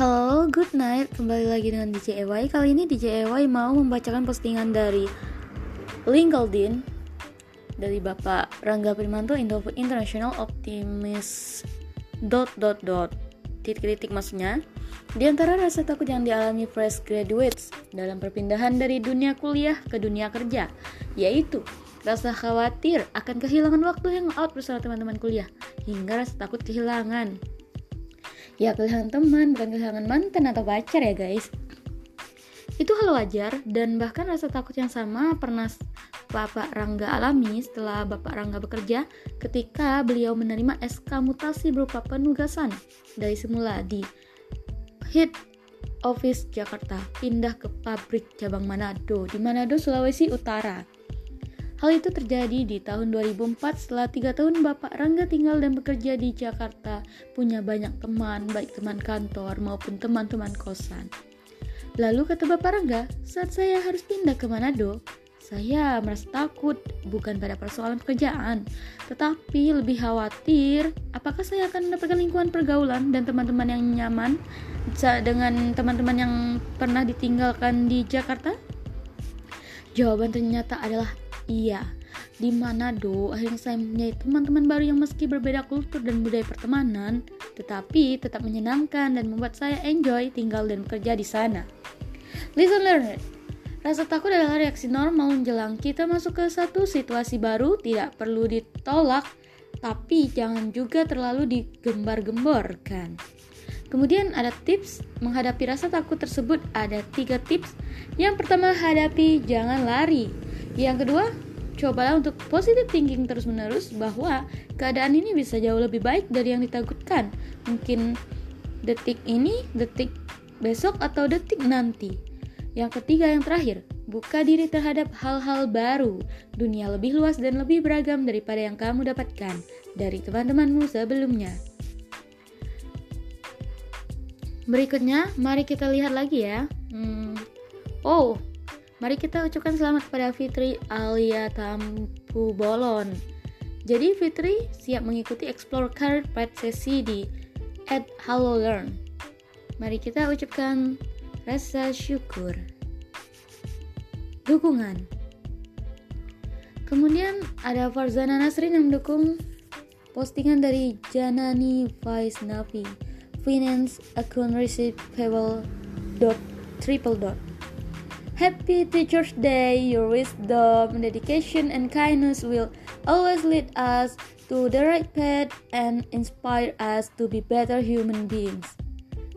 Halo, good night. Kembali lagi dengan DJ EY. Kali ini DJ EY mau membacakan postingan dari LinkedIn dari Bapak Rangga Primanto International Optimist dot dot dot titik-titik maksudnya di antara rasa takut yang dialami fresh graduates dalam perpindahan dari dunia kuliah ke dunia kerja yaitu rasa khawatir akan kehilangan waktu hangout bersama teman-teman kuliah hingga rasa takut kehilangan ya kehilangan teman bukan kehilangan mantan atau pacar ya guys itu hal wajar dan bahkan rasa takut yang sama pernah Bapak Rangga alami setelah Bapak Rangga bekerja ketika beliau menerima SK mutasi berupa penugasan dari semula di Head Office Jakarta pindah ke pabrik cabang Manado di Manado, Sulawesi Utara. Hal itu terjadi di tahun 2004 setelah tiga tahun Bapak Rangga tinggal dan bekerja di Jakarta, punya banyak teman, baik teman kantor maupun teman-teman kosan. Lalu kata Bapak Rangga, saat saya harus pindah ke Manado, saya merasa takut bukan pada persoalan pekerjaan, tetapi lebih khawatir apakah saya akan mendapatkan lingkungan pergaulan dan teman-teman yang nyaman dengan teman-teman yang pernah ditinggalkan di Jakarta? Jawaban ternyata adalah Iya, di Manado akhirnya saya mempunyai teman-teman baru yang meski berbeda kultur dan budaya pertemanan, tetapi tetap menyenangkan dan membuat saya enjoy tinggal dan bekerja di sana. Listen learn Rasa takut adalah reaksi normal menjelang kita masuk ke satu situasi baru, tidak perlu ditolak, tapi jangan juga terlalu digembar-gemborkan. Kemudian ada tips menghadapi rasa takut tersebut ada tiga tips. Yang pertama hadapi jangan lari. Yang kedua, cobalah untuk positive thinking terus-menerus bahwa keadaan ini bisa jauh lebih baik dari yang ditakutkan. Mungkin detik ini, detik besok, atau detik nanti. Yang ketiga, yang terakhir, buka diri terhadap hal-hal baru. Dunia lebih luas dan lebih beragam daripada yang kamu dapatkan dari teman-temanmu sebelumnya. Berikutnya, mari kita lihat lagi ya. Hmm. Oh, Mari kita ucapkan selamat kepada Fitri Alia Tampu Bolon. Jadi Fitri siap mengikuti Explore Career Path sesi di at Hello Learn. Mari kita ucapkan rasa syukur. Dukungan. Kemudian ada Farzana Nasrin yang mendukung postingan dari Janani Vaisnavi Finance Account Receivable dot triple dot Happy Teacher's Day. Your wisdom, dedication, and kindness will always lead us to the right path and inspire us to be better human beings.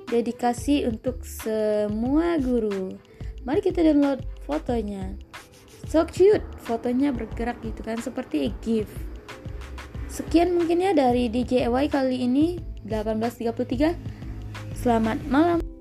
Dedikasi untuk semua guru. Mari kita download fotonya. So cute, fotonya bergerak gitu kan seperti GIF. Sekian mungkin ya dari DJY kali ini 1833. Selamat malam.